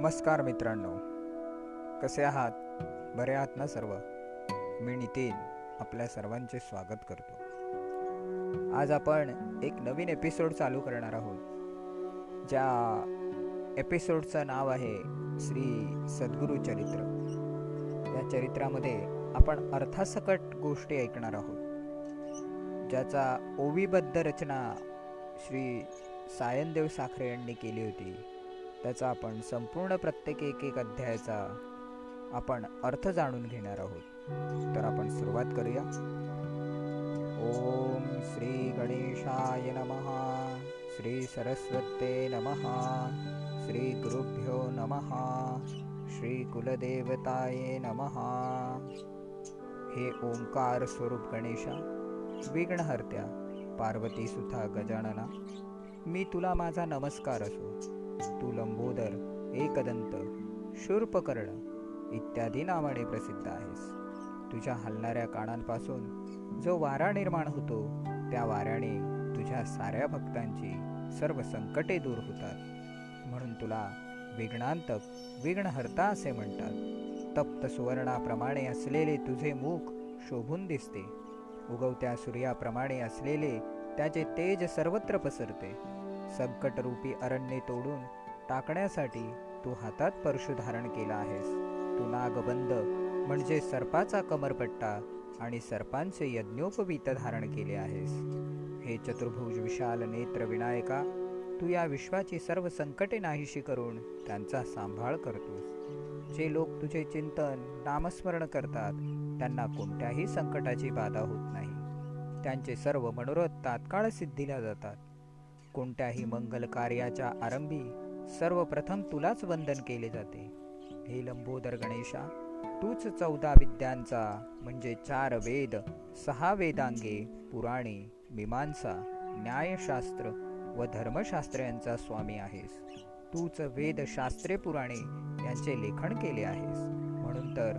नमस्कार मित्रांनो. कसे आहात? बरे आहात ना सर्व? मी नितीन आपल्या सर्वांचे स्वागत करतो. आज आपण एक नवीन एपिसोड चालू करणार आहोत. ज्या एपिसोडचं नाव आहे श्री सद्गुरू चरित्र. या चरित्रामध्ये आपण अर्थासकट गोष्टी ऐकणार आहोत. ज्याचा ओवीबद्ध रचना श्री सायनदेव साखरे यांनी केली होती. त्याचा आपण संपूर्ण प्रत्येक एक एक अध्यायाचा आपण अर्थ जाणून घेणार आहोत. तर आपण सुरुवात करूया. ओम श्री गणेशाय नमः. श्री सरस्वते नमः. श्री गुरुभ्यो नमः. श्री कुलदेवताये नमः. हे ओंकार स्वरूप गणेशा विघ्नहर्त्या पार्वती सुद्धा गजानना मी तुला माझा नमस्कार असो. तू लंबोदर एकदंत शूर्पकर्ण इत्यादी नावाने प्रसिद्ध आहेस. तुझ्या हलणाऱ्या कानांपासून जो वारा निर्माण होतो त्या वाऱ्याने तुझ्या साऱ्या भक्तांची सर्व संकटे दूर होतात. म्हणून तुला विघ्नांतक विघ्नहर्ता असे म्हणतात. तप्त सुवर्णाप्रमाणे असलेले तुझे मुख शोभून दिसते. उगवत्या सूर्याप्रमाणे असलेले त्याचे तेज सर्वत्र पसरते. संकटरूपी अरण्ये तोडून टाकण्यासाठी तू हातात परशु धारण केला आहेस. तू नागबंद म्हणजे सर्पाचा कमरपट्टा आणि सर्पांचे यज्ञोपवीत धारण केले आहेस. हे चतुर्भुज विशाल नेत्र विनायका तू या विश्वाची सर्व संकटे नाहीशी करून त्यांचा सांभाळ करतोस. जे लोक तुझे चिंतन नामस्मरण करतात त्यांना कोणत्याही संकटाची बाधा होत नाही. त्यांचे सर्व मनोरथ तात्काळ सिद्धीला जातात. कोणत्याही मंगल कार्याच्या आरंभी सर्वप्रथम तुलाच वंदन केले जाते. हे लंबोदर गणेशा तूच चौदा विद्यांचा म्हणजे चार वेद सहा वेदांगे पुराणे मीमांसा न्यायशास्त्र व धर्मशास्त्र यांचा स्वामी आहेस. तूच वेदशास्त्रे पुराणे यांचे लेखन केले आहेस. म्हणून तर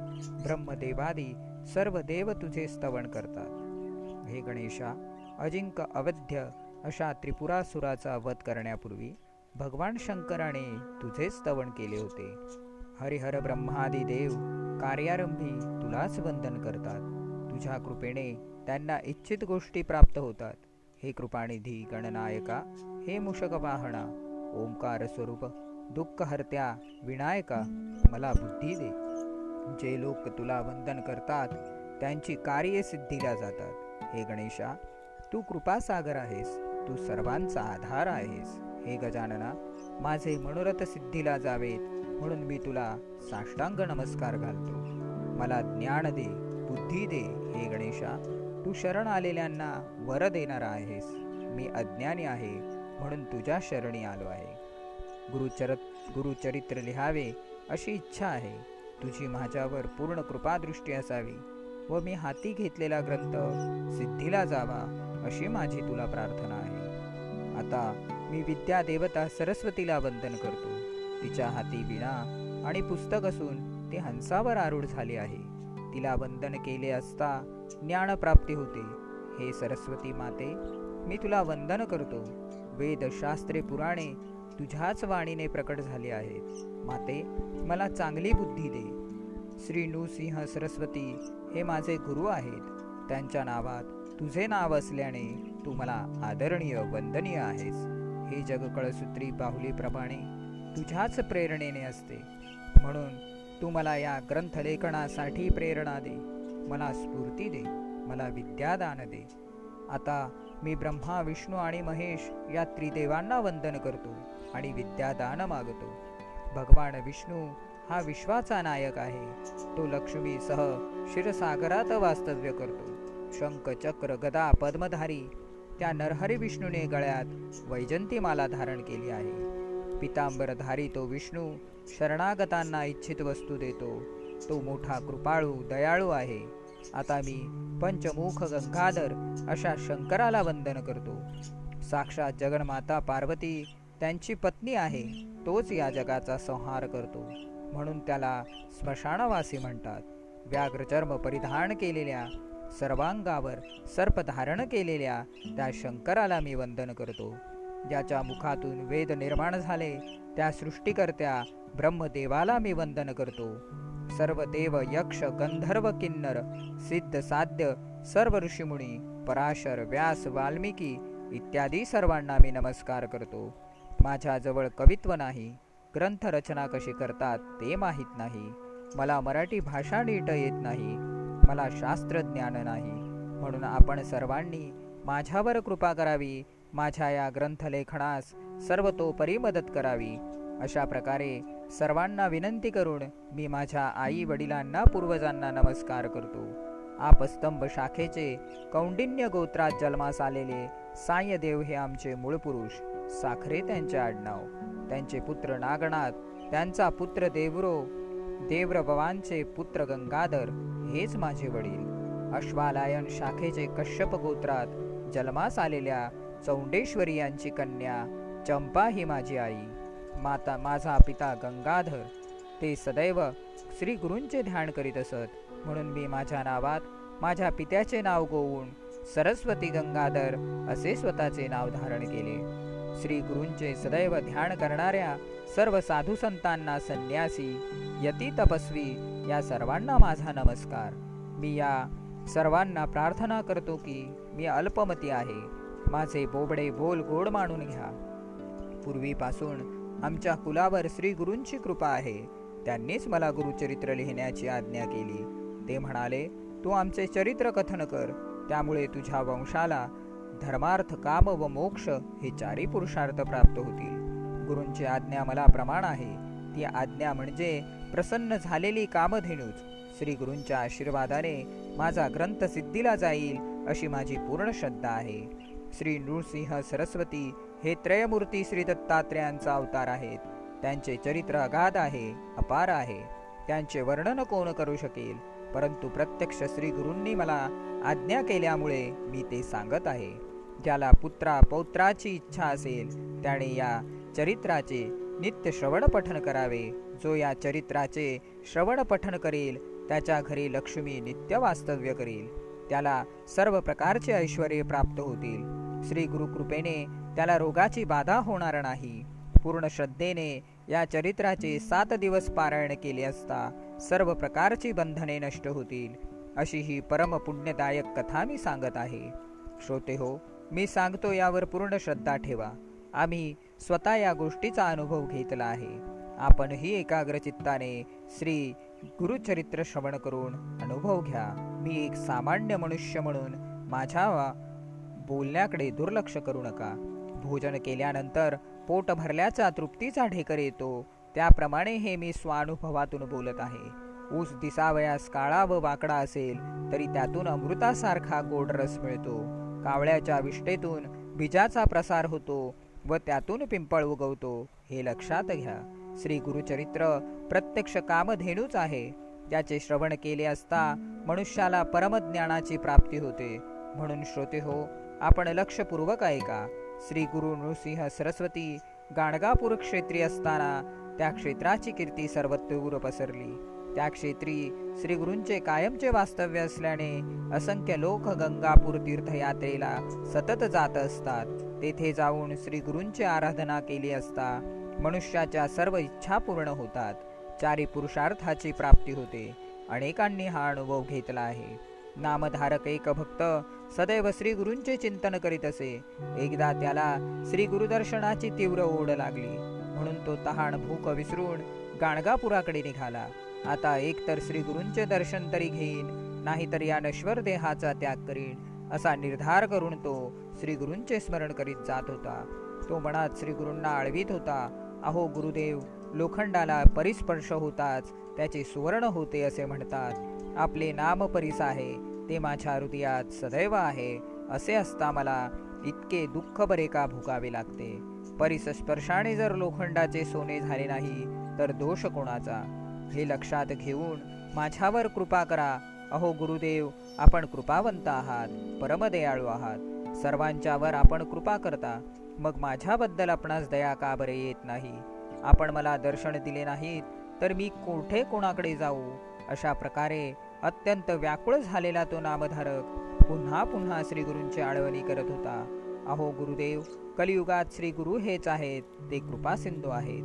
ब्रह्मदेवादी सर्व देव तुझे स्तवन करतात. हे गणेशा अजिंक अवध्य अशा त्रिपुरासुराचा वध करण्यापूर्वी भगवान शंकराने तुझे स्तवन केले होते. हरिहर ब्रह्मादी देव कार्यारंभी तुलाच वंदन करतात. तुझ्या कृपेने त्यांना इच्छित गोष्टी प्राप्त होतात. हे कृपानिधी गणनायका हे मुषकवाहणा ओंकार स्वरूप दुःख हरत्या विनायका मला बुद्धी दे. जे लोक तुला वंदन करतात त्यांची कार्य सिद्धीला जातात. हे गणेशा तू कृपासागर आहेस. तू सर्वांचा आधार आहेस. हे गजानना माझे मनोरथ सिद्धीला जावेत म्हणून मी तुला साष्टांग नमस्कार घालतो. मला ज्ञान दे बुद्धी दे हे गणेशा तू शरण आलेल्यांना वर देणारा आहेस. मी अज्ञानी आहे म्हणून तुझ्या शरणी आलो आहे. गुरुचरत गुरुचरित्र लिहावे अशी इच्छा आहे. तुझी माझ्यावर पूर्ण कृपादृष्टी असावी व मी हाती घेतलेला ग्रंथ सिद्धीला जावा अशी माझी तुला प्रार्थना आहे. आता मी विद्या देवता सरस्वतीला वंदन करतो. तिच्या हाती विणा आणि पुस्तक असून ती हंसावर आरूढ झाली आहे. तिला वंदन केले असता ज्ञानप्राप्ती होते. हे सरस्वती माते मी तुला वंदन करतो. वेद शास्त्रे पुराणे तुझ्याच वाणीने प्रकट झाले आहेत. माते मला चांगली बुद्धी दे. श्री नृसिंह सरस्वती हे माझे गुरु आहेत. त्यांच्या नावात तुझे नाव असल्याने तू मला आदरणीय वंदनीय आहेस. हे जगकळसूत्री पाहुलीप्रमाणे बाहुलीप्रमाणे तुझ्याच प्रेरणेने असते. म्हणून तू मला या ग्रंथलेखनासाठी प्रेरणा दे. मला स्फूर्ती दे. मला विद्यादान दे. आता मी ब्रह्मा विष्णू आणि महेश या त्रिदेवांना वंदन करतो आणि विद्यादान मागतो. भगवान विष्णू हा विश्वाचा नायक आहे. तो लक्ष्मीसह क्षीरसागरात वास्तव्य करतो. शंख चक्र गदा पद्मधारी. त्या नरहरी विष्णूने गळ्यात वैजंतीमाला धारण केली आहे. पितांबरधारी तो विष्णू शरणागतांना इच्छित वस्तू देतो. तो मोठा कृपाळू दयाळू आहे. आता मी पंचमुख गंगाधर अशा शंकराला वंदन करतो. साक्षात जगन्माता पार्वती त्यांची पत्नी आहे तोच या जगाचा संहार करतो. म्हणून त्याला स्मशानवासी म्हणतात. व्याघ्रचर्म परिधान केलेल्या सर्वांगावर सर्प धारण केलेल्या त्या शंकराला मी वंदन करतो. ज्याच्या मुखातून वेद निर्माण झाले त्या सृष्टीकर्त्या ब्रह्मदेवाला मी वंदन करतो. सर्व देव यक्ष गंधर्व किन्नर सिद्ध साध्य सर्व ऋषीमुनी पराशर व्यास वाल्मिकी इत्यादी सर्वांना मी नमस्कार करतो. माझ्याजवळ कवित्व नाही ग्रंथरचना कशी करतात ते माहीत नाही. मला मराठी भाषा नीट येत नाही. मला शास्त्रज्ञान नाही. म्हणून आपण सर्वांनी माझ्यावर कृपा करावी. माझ्या या ग्रंथलेखनास सर्वतोपरी मदत करावी. अशा प्रकारे सर्वांना विनंती करून मी माझ्या आई वडिलांना पूर्वजांना नमस्कार करतो. आपस्तंभ शाखेचे कौंडिन्य गोत्रात जन्मास आलेले सायदेव हे आमचे मूळ पुरुष साखरे त्यांचे आडनाव. त्यांचे पुत्र नागनाथ त्यांचा पुत्र देवरो देव्रभवांचे पुत्र गंगाधर हेच माझे वडील. अश्वालायन शाखेचे कश्यप गोत्रात जन्मास आलेल्या चौंडेश्वरी यांची कन्या चंपा ही माझी आई. माता माझा पिता गंगाधर. ते सदैव श्री गुरूंचे ध्यान करीत असत. म्हणून मी माझ्या नावात माझ्या पित्याचे नाव गोवून सरस्वती गंगाधर असे स्वतःचे नाव धारण केले. श्री गुरूंचे सदैव ध्यान करणाऱ्या सर्व साधू संतांना संन्यासी यती तपस्वी या सर्वांना माझा नमस्कार. मी या सर्वांना प्रार्थना करतो की मी अल्पमती आहे. माझे बोबडे बोल गोड मानून घ्या. पूर्वीपासून आमच्या कुलावर श्री गुरूंची कृपा आहे. त्यांनीच मला गुरुचरित्र लिहिण्याची आज्ञा केली. ते म्हणाले तू आमचे चरित्र कथन कर. त्यामुळे तुझ्या वंशाला धर्मार्थ काम व मोक्ष हे चारी पुरुषार्थ प्राप्त होतील. गुरूंची आज्ञा मला प्रमाण आहे. ती आज्ञा म्हणजे प्रसन्न झालेली कामधेनूच. श्री गुरूंच्या आशीर्वादाने माझा ग्रंथ सिद्धीला जाईल अशी माझी पूर्ण श्रद्धा आहे. श्री नृसिंह सरस्वती हे त्रयमूर्ती श्री दत्तात्रेयांचा अवतार आहेत. त्यांचे चरित्र अगाध आहे अपार आहे. त्यांचे वर्णन कोण करू शकेल? परंतु प्रत्यक्ष श्री गुरूंनी मला आज्ञा केल्यामुळे मी ते सांगत आहे. ज्याला पुत्रा पौत्राची इच्छा असेल त्याने या चरित्राचे नित्य श्रवण पठन करावे. जो या चरित्राचे श्रवण पठन करेल त्याच्या घरी लक्ष्मी नित्य वास्तव्य करेल. त्याला सर्व प्रकारचे ऐश्वर प्राप्त होतील. श्री गुरुकृपेने त्याला रोगाची बाधा होणार नाही. पूर्ण श्रद्धेने या चरित्राचे सात दिवस पारायण केले असता सर्व प्रकारची बंधने नष्ट होतील अशी ही परम पुण्यदायक कथा मी सांगत आहे. श्रोते हो मी सांगतो यावर पूर्ण श्रद्धा ठेवा. आम्ही स्वतः या गोष्टीचा अनुभव घेतला आहे. आपणही एकाग्रचित्ताने श्री गुरुचरित्र श्रवण करून अनुभव घ्या. मी एक सामान्य मनुष्य म्हणून माझ्या बोलण्याकडे दुर्लक्ष करू नका. भोजन केल्यानंतर पोट भरल्याचा तृप्तीचा ढेकर येतो. त्याप्रमाणे हे मी स्वानुभवातून बोलत आहे. ऊस दिसावयास काळा व वाकडा असेल तरी त्यातून अमृतासारखा गोड रस मिळतो. कावळ्याच्या विष्टेतून बीजाचा प्रसार होतो. व त्यातून पिंपळ उगवतो. हे लक्षात घ्या. श्री गुरुचरित्र प्रत्यक्ष कामधेनूच आहे. त्याचे श्रवण केले असता मनुष्याला परमज्ञानाची प्राप्ती होते. म्हणून श्रोते हो आपण लक्षपूर्वक ऐका. श्री गुरु नृसिंह सरस्वती गाणगापूर क्षेत्री असताना त्या क्षेत्राची कीर्ती सर्वत्र पसरली. त्या क्षेत्री श्री गुरूंचे कायमचे वास्तव्य असल्याने असंख्य लोक गंगापूर तीर्थयात्रेला सतत जात असतात. तेथे जाऊन श्रीगुरूंची आराधना केली असता मनुष्याच्या सर्व इच्छा पूर्ण होतात. चारी पुरुषार्थाची प्राप्ती होते. अनेकांनी हा अनुभव घेतला आहे. नामधारक एक भक्त सदैव श्रीगुरूंचे चिंतन करीत असे. एकदा त्याला श्री गुरुदर्शनाची तीव्र ओढ लागली. म्हणून तो तहान भूक विसरून गाणगापुराकडे निघाला. आता एकतर श्रीगुरूंचे दर्शन तरी घेईन नाहीतर या नश्वर देहाचा त्याग करीन असा निर्धार करून तो श्रीगुरूंचे स्मरण करीत जात होता. तो मनात श्रीगुरूंना आळवीत होता. अहो गुरुदेव लोखंडाला परिस्पर्श होताच त्याचे सुवर्ण होते असे म्हणतात. आपले नाम परिस आहे ते माझ्या हृदयात सदैव आहे असे असता मला इतके दुःख बरे का भोगावे लागते. परिसस्पर्शाने जर लोखंडाचे सोने झाले नाही तर दोष कोणाचा? हे लक्षात घेऊन माझ्यावर कृपा करा अहो गुरुदेव आपण कृपावंत आहात परमदयाळू आहात. सर्वांच्यावर आपण कृपा करता. मग माझ्याबद्दल आपणास दया का बरे येत नाही? आपण मला दर्शन दिले नाहीत तर मी कोठे कोणाकडे जाऊ? अशा प्रकारे अत्यंत व्याकुळ झालेला तो नामधारक पुन्हा पुन्हा श्री गुरूंची आळवणी करत होता. अहो गुरुदेव कलियुगात श्री गुरु हेच आहेत ते कृपासिंधू आहेत.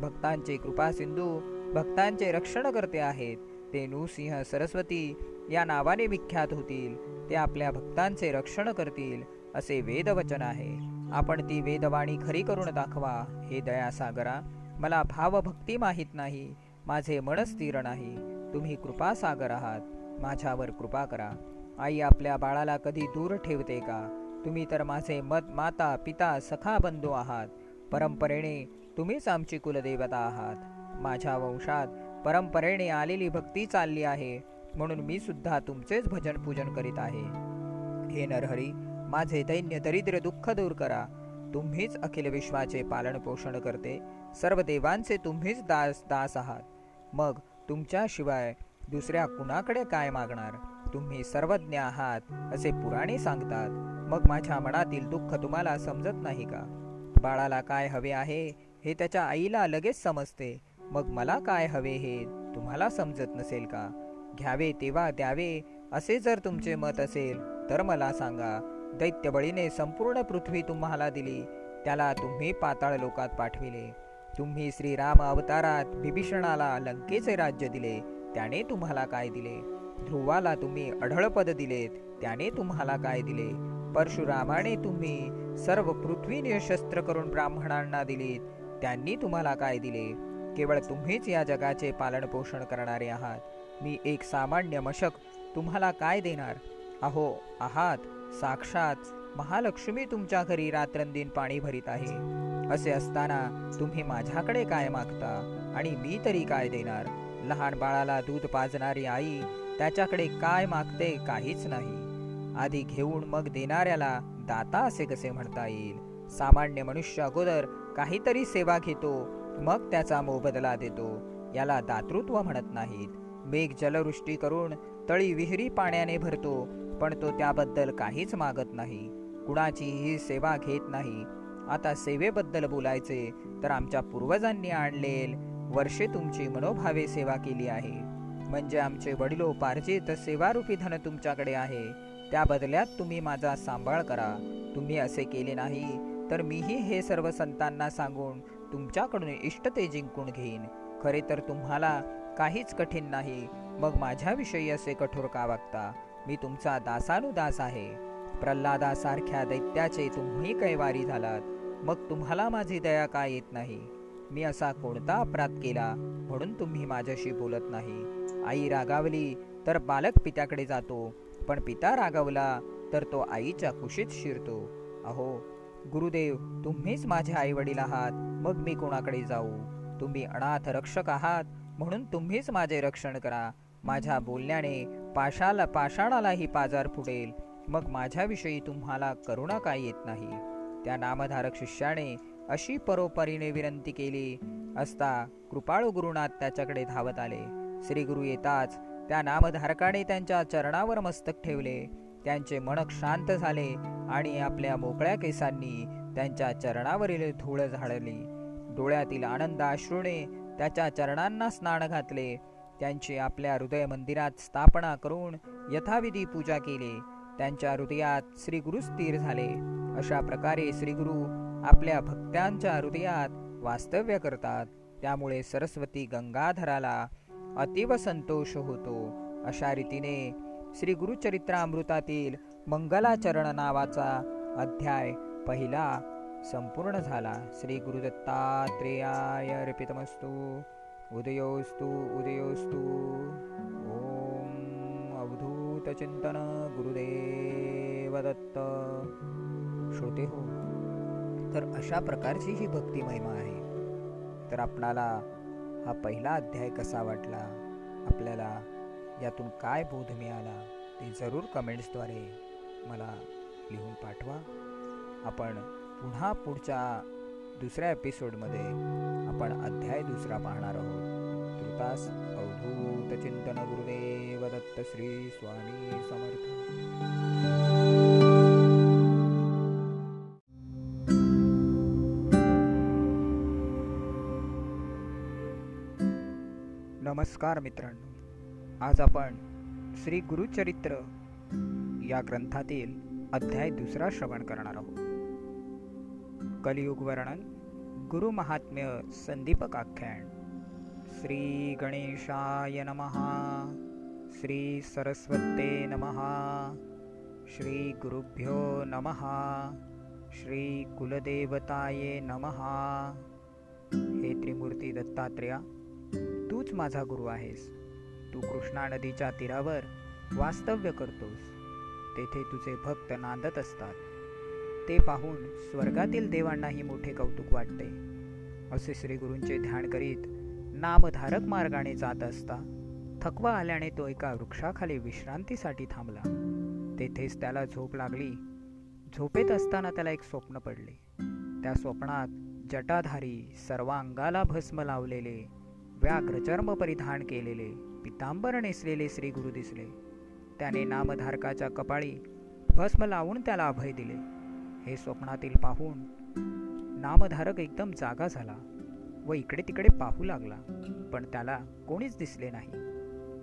भक्तांचे कृपासिंधू भक्तांचे रक्षण करते आहेत. ते नृसिंह सरस्वती या नावाने विख्यात होतील. ते आपल्या भक्तांचे रक्षण करतील असे वेदवचन आहे. आपण ती वेदवाणी खरी करून दाखवा. हे दयासागरा मला भावभक्ती माहीत नाही. माझे मन स्थिर नाही. तुम्ही कृपासागर आहात. माझ्यावर कृपा करा. आई आपल्या बाळाला कधी दूर ठेवते का? तुम्ही तर माझे मत माता पिता सखा बंधू आहात. परंपरेने तुम्हीच आमची कुलदेवता आहात. माझ्या वंशात परंपरेने आलेली भक्ती चालली आहे. म्हणून मी सुद्धा तुमचेच भजन पूजन करीत आहे. हे नरहरी माझे दैन्य दरिद्र दुःख दूर करा. तुम्हीच अखिल विश्वाचे पालन पोषण करते. सर्व देवांचे तुम्हीच दास दास आहात. मग तुमच्याशिवाय दुसऱ्या कुणाकडे काय मागणार? तुम्ही सर्वज्ञ आहात असे पुराणे सांगतात. मग माझ्या मनातील दुःख तुम्हाला समजत नाही का? बाळाला काय हवे आहे हे त्याच्या आईला लगेच समजते. मग मला काय हवे हे? तुम्हाला समजत नसेल का? घ्यावे तेव्हा द्यावे असे जर तुमचे मत असेल तर मला सांगा. दैत्यबळीने संपूर्ण पृथ्वी तुम्हाला दिली. त्याला तुम्ही पाताळ लोकात पाठविले. तुम्ही श्रीराम अवतारात बिभीषणाला लंकेचे राज्य दिले. त्याने तुम्हाला काय दिले? ध्रुवाला तुम्ही अढळपद दिलेत. त्याने तुम्हाला काय दिले? परशुरामाने तुम्ही सर्व पृथ्वी निशस्त्र करून ब्राह्मणांना दिलीत. त्यांनी तुम्हाला काय दिले? केवळ तुम्हीच या जगाचे पालन पोषण करणारे आहात. मी एक सामान्य मशक तुम्हाला काय देणार? अहो आहात साक्षात महालक्ष्मी तुमच्या घरी रात्रंदिन पाणी भरीत आहे. असे असताना तुम्ही माझ्याकडे काय मागता? आणि मी तरी काय देणार? लहान बाळाला दूध पाजणारी आई त्याच्याकडे काय मागते काहीच नाही. आधी घेऊन मग देणाऱ्याला दाता असे कसे म्हणता येईल? सामान्य मनुष्य अगोदर काहीतरी सेवा घेतो मग त्याचा मोबदला देतो. याला दातृत्व म्हणत नाहीत. मेघ जलवृष्टी करून तळी विहिरी पाण्याने भरतो पण तो त्याबद्दल काहीच मागत नाही. कुणाचीही सेवा घेत नाही. आता सेवेबद्दल बोलायचे तर आमच्या पूर्वजांनी आणलेल वर्षे तुमची मनोभावे सेवा केली आहे. म्हणजे आमचे वडिलोपार्जित सेवारूपी धन तुमच्याकडे आहे. त्या बदल्यात तुम्ही माझा सांभाळ करा. तुम्ही असे केले नाही तर मीही हे सर्व संतांना सांगून तुमच्याकडून इष्टते जिंकून घेईन. खरे तर तुम्हाला काहीच कठीण नाही. मग माझ्याविषयी असे कठोर का वागता? मी तुमचा दासानुदास आहे. प्रल्हादासारख्या दैत्याचे तुम्ही कैवारी झालात. मग तुम्हाला माझी दया का येत नाही? मी असा कोणता अपराध केला म्हणून तुम्ही माझ्याशी बोलत नाही? आई रागावली तर बालक पित्याकडे जातो. पण पिता रागावला तर तो आईच्या कुशीत शिरतो. अहो गुरुदेव तुम्हीच माझे आई वडील आहात. मग मी कोणाकडे जाऊ? तुम्ही अनाथ रक्षक आहात म्हणून तुम्हीच माझे रक्षण करा. माझ्या बोलण्याने पाशाला पाषाणालाही पाजार फुटेल मग माझ्याविषयी तुम्हाला करुणा काय येत नाही? त्या नामधारक शिष्याने अशी परोपरीने विनंती केली. असता कृपाळू गुरुनाथ त्याच्याकडे धावत आले. श्री गुरु येताच त्या नामधारकाने त्यांच्या चरणावर मस्तक ठेवले. त्यांचे मनक शांत झाले आणि आपल्या मोकळ्या केसांनी त्यांच्या चरणावरील धूळ झाडली. डोळ्यातील आनंद अश्रूने त्याच्या चरणांना स्नान घातले. त्यांची आपल्या हृदय मंदिरात स्थापना करून यथाविधी पूजा केली. त्यांच्या हृदयात श्रीगुरु स्थिर झाले. अशा प्रकारे श्रीगुरु आपल्या भक्तांच्या हृदयात वास्तव्य करतात. त्यामुळे सरस्वती गंगाधराला अतीव संतोष होतो. अशा रीतीने श्री गुरुचरित्रामृतातील मंगलाचरण नावाचा अध्याय पहिला संपूर्ण झाला. श्री गुरुदत्तात्रेयाय अर्पितमस्तु. उदयोस्तु उदयोस्तु. ओम अवधूत चिंतन गुरुदेव दत्त श्रोते हो तर अशा प्रकारची ही भक्ती महिमा आहे. तर आपणाला हा पहिला अध्याय कसा वाटला? आपल्याला यातून काय बोध मिळाला ते जरूर कमेंट्सद्वारे मला लिहून पाठवा. आपण पुन्हा पुढच्या दुसऱ्या एपिसोडमध्ये आपण अध्याय दुसरा पाहणार आहोत. तृतास अवधूत चिंतन गुरुदेव दत्त श्री स्वामी समर्थ. नमस्कार मित्रांनो. आज आपण श्री गुरुचरित्र या ग्रंथातील अध्याय दुसरा श्रवण करणार आहोत. कलियुग वर्णन गुरु महात्म्य संदीपक आख्यान. श्री गणेशाय नमः. श्री सरस्वते नमः. श्री गुरुभ्यो नमः. श्री कुलदेवताये नमः. हे त्रिमूर्ती दत्तात्रेया तूच माझा गुरु आहेस. तू कृष्णा नदीच्या तीरावर वास्तव्य करतोस. तेथे तुझे भक्त नांदत असतात. ते पाहून स्वर्गातील देवांनाही मोठे कौतुक वाटते. असे श्री गुरूंचे ध्यान करीत नामधारक मार्गाने जात असता थकवा आल्याने तो एका वृक्षाखाली विश्रांतीसाठी थांबला. तेथेच त्याला झोप लागली. झोपेत असताना त्याला एक स्वप्न पडले. त्या स्वप्नात जटाधारी सर्व अंगाला भस्म लावलेले व्याघ्रचर्म परिधान केलेले पितांबर नेसलेले श्री गुरु दिसले. त्याने नामधारकाच्या कपाळी भस्म लावून त्याला अभय दिले. हे स्वप्नातील पाहून नामधारक एकदम जागा झाला व इकडे तिकडे पाहू लागला पण त्याला कोणीच दिसले नाही.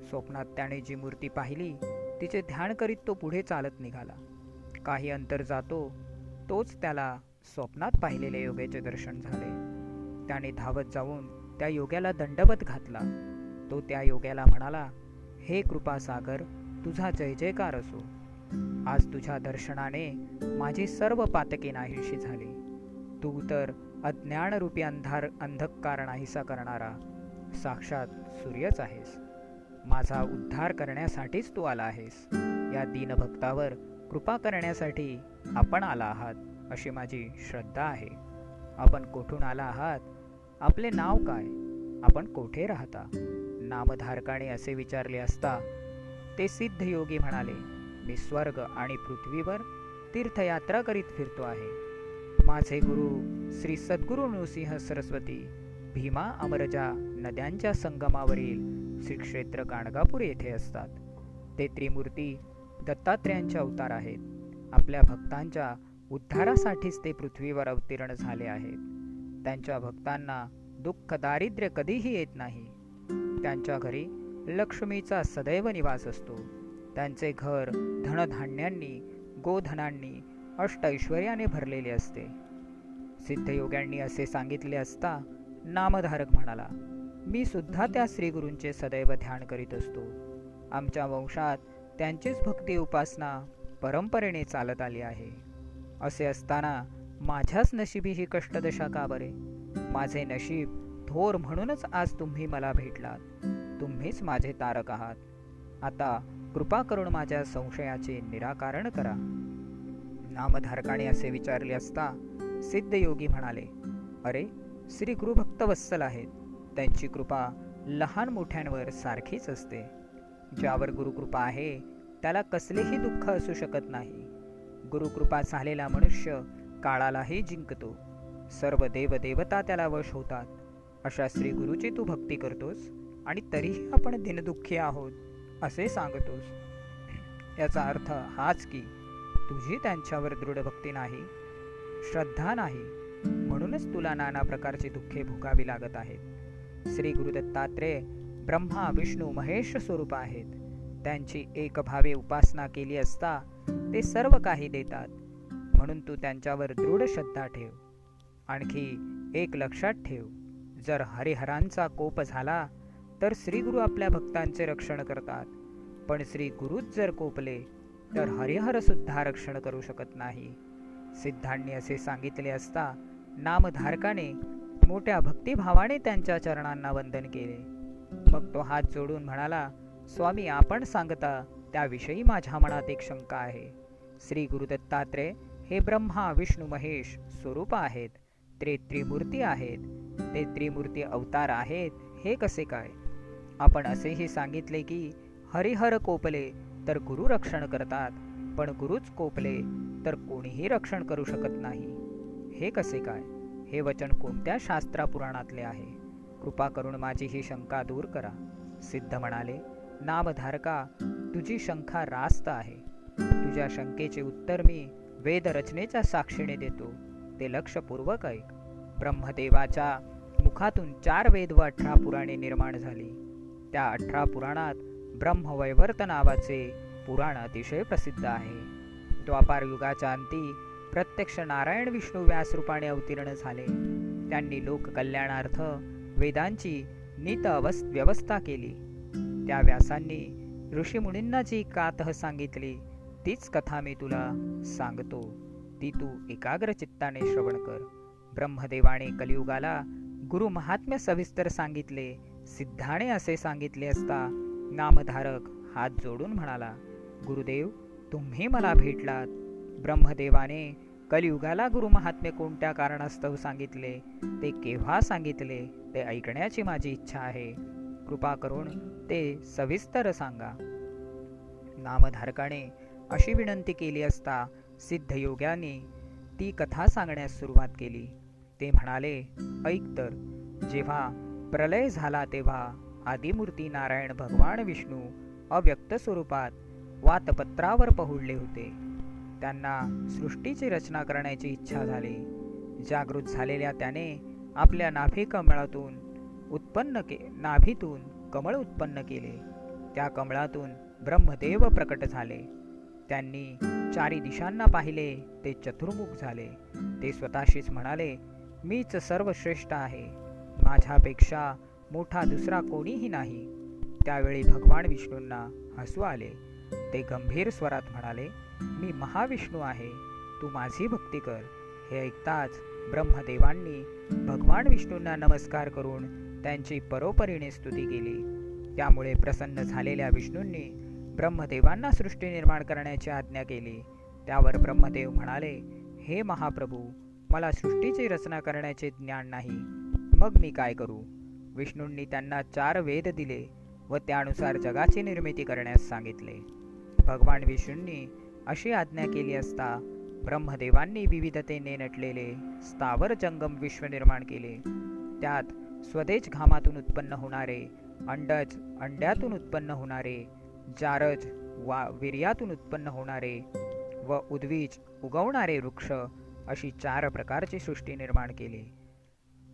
स्वप्नात त्याने जी मूर्ती पाहिली तिचे ध्यान करीत तो पुढे चालत निघाला. काही अंतर जातो तोच त्याला स्वप्नात पाहिलेले योगेचे दर्शन झाले. त्याने धावत जाऊन त्या योग्याला दंडवत घातला. तो त्या योग्याला म्हणाला हे कृपासागर तुझा जय जयकार असो. आज तुझ्या दर्शनाने माझी सर्व पातके नाहीशी झाली. तू तर अज्ञानरूपी अंधार अंधकार नाहीसा करणारा. साक्षात सूर्यच आहेस. माझा उद्धार करण्यासाठीच तू आला आहेस. या दीनभक्तावर कृपा करण्यासाठी आपण आला आहात अशी माझी श्रद्धा आहे. आपण कोठून आला आहात आपले नाव काय? आपण कोठे राहता? नामधारकाने असे विचारले असता ते सिद्ध योगी म्हणाले मी स्वर्ग आणि पृथ्वीवर तीर्थयात्रा करीत फिरतो आहे. माझे गुरु श्री सद्गुरु नृसिंह सरस्वती भीमा अमरजा नद्यांच्या संगमावरील श्री क्षेत्र गाणगापूर येथे असतात. ते त्रिमूर्ती दत्तात्रेयांचे अवतार आहेत. आपल्या भक्तांच्या उद्धारासाठीच ते पृथ्वीवर अवतीर्ण झाले आहेत. त्यांच्या भक्तांना दुःख दारिद्र्य कधीही येत नाही. त्यांच्या घरी लक्ष्मीचा सदैव निवास असतो. त्यांचे घर धनधान्यांनी गोधनांनी अष्टऐश्वर्याने भरलेले असते. सिद्धयोग्यांनी असे सांगितले असता नामधारक म्हणाला मी सुद्धा त्या श्रीगुरूंचे सदैव ध्यान करीत असतो. आमच्या वंशात त्यांचीच भक्ती उपासना परंपरेने चालत आली आहे. असे असताना माझ्याच नशिबी ही कष्टदशा का बरे? माझे नशीब थोर म्हणूनच आज तुम्ही मला भेटलात. तुम्हीच माझे तारक आहात. आता कृपा करून माझ्या संशयाचे निराकरण करा. नामधारकाने असे विचारले असता सिद्धयोगी म्हणाले अरे श्री गुरुभक्त वत्सल आहेत. त्यांची कृपा लहान मोठ्यांवर सारखीच असते. ज्यावर गुरुकृपा आहे त्याला कसलेही दुःख असू शकत नाही. गुरुकृपा झालेला मनुष्य काळालाही जिंकतो. सर्व देवदेवता त्याला वश होतात. अशा श्री गुरुची तू भक्ती करतोस आणि तरीही आपण दिनदुःखी आहोत असे सांगतोस. याचा अर्थ हाच की तुझी त्यांच्यावर दृढ भक्ती नाही श्रद्धा नाही म्हणूनच तुला नाना प्रकारची दुःखे भोगावी लागत आहेत. श्री गुरुदत्तात्रेय ब्रह्मा विष्णू महेश स्वरूप आहेत. त्यांची एकभावे उपासना केली असता ते सर्व काही देतात. म्हणून तू त्यांच्यावर दृढ श्रद्धा ठेव. आणखी एक लक्षात ठेव जर हरिहरांचा कोप झाला तर श्रीगुरु आपल्या भक्तांचे रक्षण करतात. पण श्री गुरुच जर कोपले तर हरिहर सुद्धा रक्षण करू शकत नाही. सिद्धांनी असे सांगितले असता नामधारकाने मोठ्या भक्तिभावाने त्यांच्या चरणांना वंदन केले. मग तो हात जोडून म्हणाला स्वामी आपण सांगता त्याविषयी माझ्या मनात एक शंका आहे. श्री गुरुदत्तात्रय हे ब्रह्मा विष्णू महेश स्वरूप आहेत. ते त्रिमूर्ती आहेत. ते त्रिमूर्ती अवतार आहेत. हे कसे काय? आपण असेही सांगितले की हरिहर कोपले तर गुरु रक्षण करतात. पण गुरुच कोपले तर कोणीही रक्षण करू शकत नाही. हे कसे काय? हे वचन कोणत्या शास्त्रापुराणातले आहे? कृपा करून माझी ही शंका दूर करा. सिद्ध म्हणाले नामधारका तुझी शंका रास्त आहे. तुझ्या शंकेचे उत्तर मी वेदरचनेच्या साक्षीने देतो. ते लक्षपूर्वक ऐक. ब्रह्मदेवाच्या मुखातून चार वेद व अठरा पुराणे निर्माण झाली. त्या अठरा पुराणात ब्रह्मवैवर्त नावाचे पुराण अतिशय प्रसिद्ध आहे. द्वापार युगाच्या अंती प्रत्यक्ष नारायण विष्णू व्यास रूपाने अवतीर्ण झाले. त्यांनी लोककल्याणार्थ वेदांची नीत अवस् व्यवस्था केली. त्या व्यासांनी ऋषीमुनींना जी कातह सांगितली तीच कथा मी तुला सांगतो. ती तू एकाग्र चित्ताने श्रवण कर. ब्रह्मदेवाने कलियुगाला गुरु महात्म्य सविस्तर सांगितले सिद्धाने असे सांगितले असता नामधारक हात जोडून म्हणाला गुरुदेव तुम्ही मला भेटलात. ब्रह्मदेवाने कलियुगाला गुरु महात्म्य कोणत्या कारणास्तव सांगितले ते केव्हा सांगितले ते ऐकण्याची माझी इच्छा आहे. कृपा करून ते सविस्तर सांगा. नामधारकाने अशी विनंती केली असता सिद्धयोग्याने ती कथा सांगण्यास सुरुवात केली. ते म्हणाले ऐक तर जेव्हा प्रलय झाला तेव्हा आदिमूर्ती नारायण भगवान विष्णू अव्यक्त स्वरूपात वातपत्रावर पहुडले होते. त्यांना सृष्टीची रचना करण्याची इच्छा झाली. जागृत झालेल्या त्याने आपल्या नाभी कमळातून उत्पन्न के नाभीतून कमळ उत्पन्न केले. त्या कमळातून ब्रह्मदेव प्रकट झाले. त्यांनी चारी दिशांना पाहिले ते चतुर्मुख झाले. ते स्वतःशीच म्हणाले मीच सर्वश्रेष्ठ आहे. माझ्यापेक्षा मोठा दुसरा कोणीही नाही. त्यावेळी भगवान विष्णूंना हसू आले. ते गंभीर स्वरात म्हणाले मी महाविष्णू आहे. तू माझी भक्ती कर. हे ऐकताच ब्रह्मदेवांनी भगवान विष्णूंना नमस्कार करून त्यांची परोपरीने स्तुती केली. त्यामुळे प्रसन्न झालेल्या विष्णूंनी ब्रह्मदेवांना सृष्टी निर्माण करण्याची आज्ञा केली. त्यावर ब्रह्मदेव म्हणाले हे महाप्रभू मला सृष्टीची रचना करण्याचे ज्ञान नाही. मग मी काय करू? विष्णूंनी त्यांना चार वेद दिले व त्यानुसार जगाची निर्मिती करण्यास सांगितले. भगवान विष्णूंनी अशी आज्ञा केली असता ब्रह्मदेवांनी विविधतेने नटलेले स्थावर जंगम विश्व निर्माण केले. त्यात स्वदेश घामातून उत्पन्न होणारे अंडज अंड्यातून उत्पन्न होणारे जारज वा वीर्यातून उत्पन्न होणारे व उद्वीज उगवणारे वृक्ष अशी चार प्रकारची सृष्टी निर्माण केली.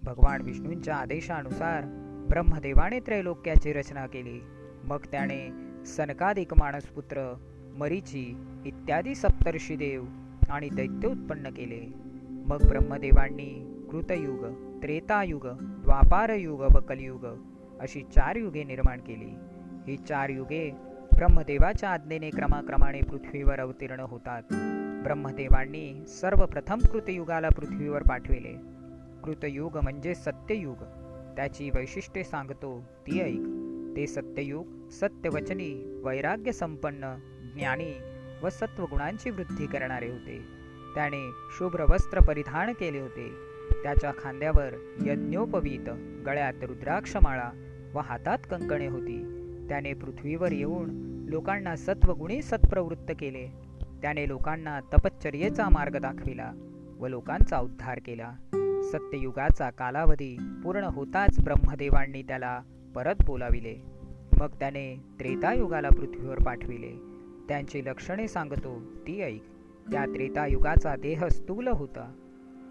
भगवान विष्णूंच्या आदेशानुसार ब्रह्मदेवाने त्रैलोक्याची रचना केली. मग त्याने सनकादिक मानसपुत्र मरीची इत्यादी सप्तर्षी देव आणि दैत्य उत्पन्न केले. मग ब्रह्मदेवांनी कृतयुग त्रेतायुग द्वापारयुग व कलियुग अशी चार युगे निर्माण केली. ही चार युगे ब्रह्मदेवाच्या आज्ञेने क्रमाक्रमाने पृथ्वीवर अवतीर्ण होतात. ब्रह्मदेवांनी सर्वप्रथम कृतयुगाला पृथ्वीवर पाठविले. कृतयुग म्हणजे सत्ययुग. त्याची वैशिष्ट्ये सांगतो ती ऐक ते सत्ययुग सत्यवचनी वैराग्य संपन्न ज्ञानी व सत्वगुणांची वृद्धी करणारे होते. त्याने शुभ्र वस्त्र परिधान केले होते. त्याच्या खांद्यावर यज्ञोपवीत गळ्यात रुद्राक्षमाळा व हातात कंकणे होती. त्याने पृथ्वीवर येऊन लोकांना सत्वगुणी सत्प्रवृत्त केले. त्याने लोकांना तपश्चर्येचा मार्ग दाखविला व लोकांचा उद्धार केला. सत्ययुगाचा कालावधी पूर्ण होताच ब्रह्मदेवांनी त्याला परत बोलाविले. मग त्याने त्रेतायुगाला पृथ्वीवर पाठविले. त्यांची लक्षणे सांगतो ती ऐक. त्या त्रेतायुगाचा देह स्थूल होता.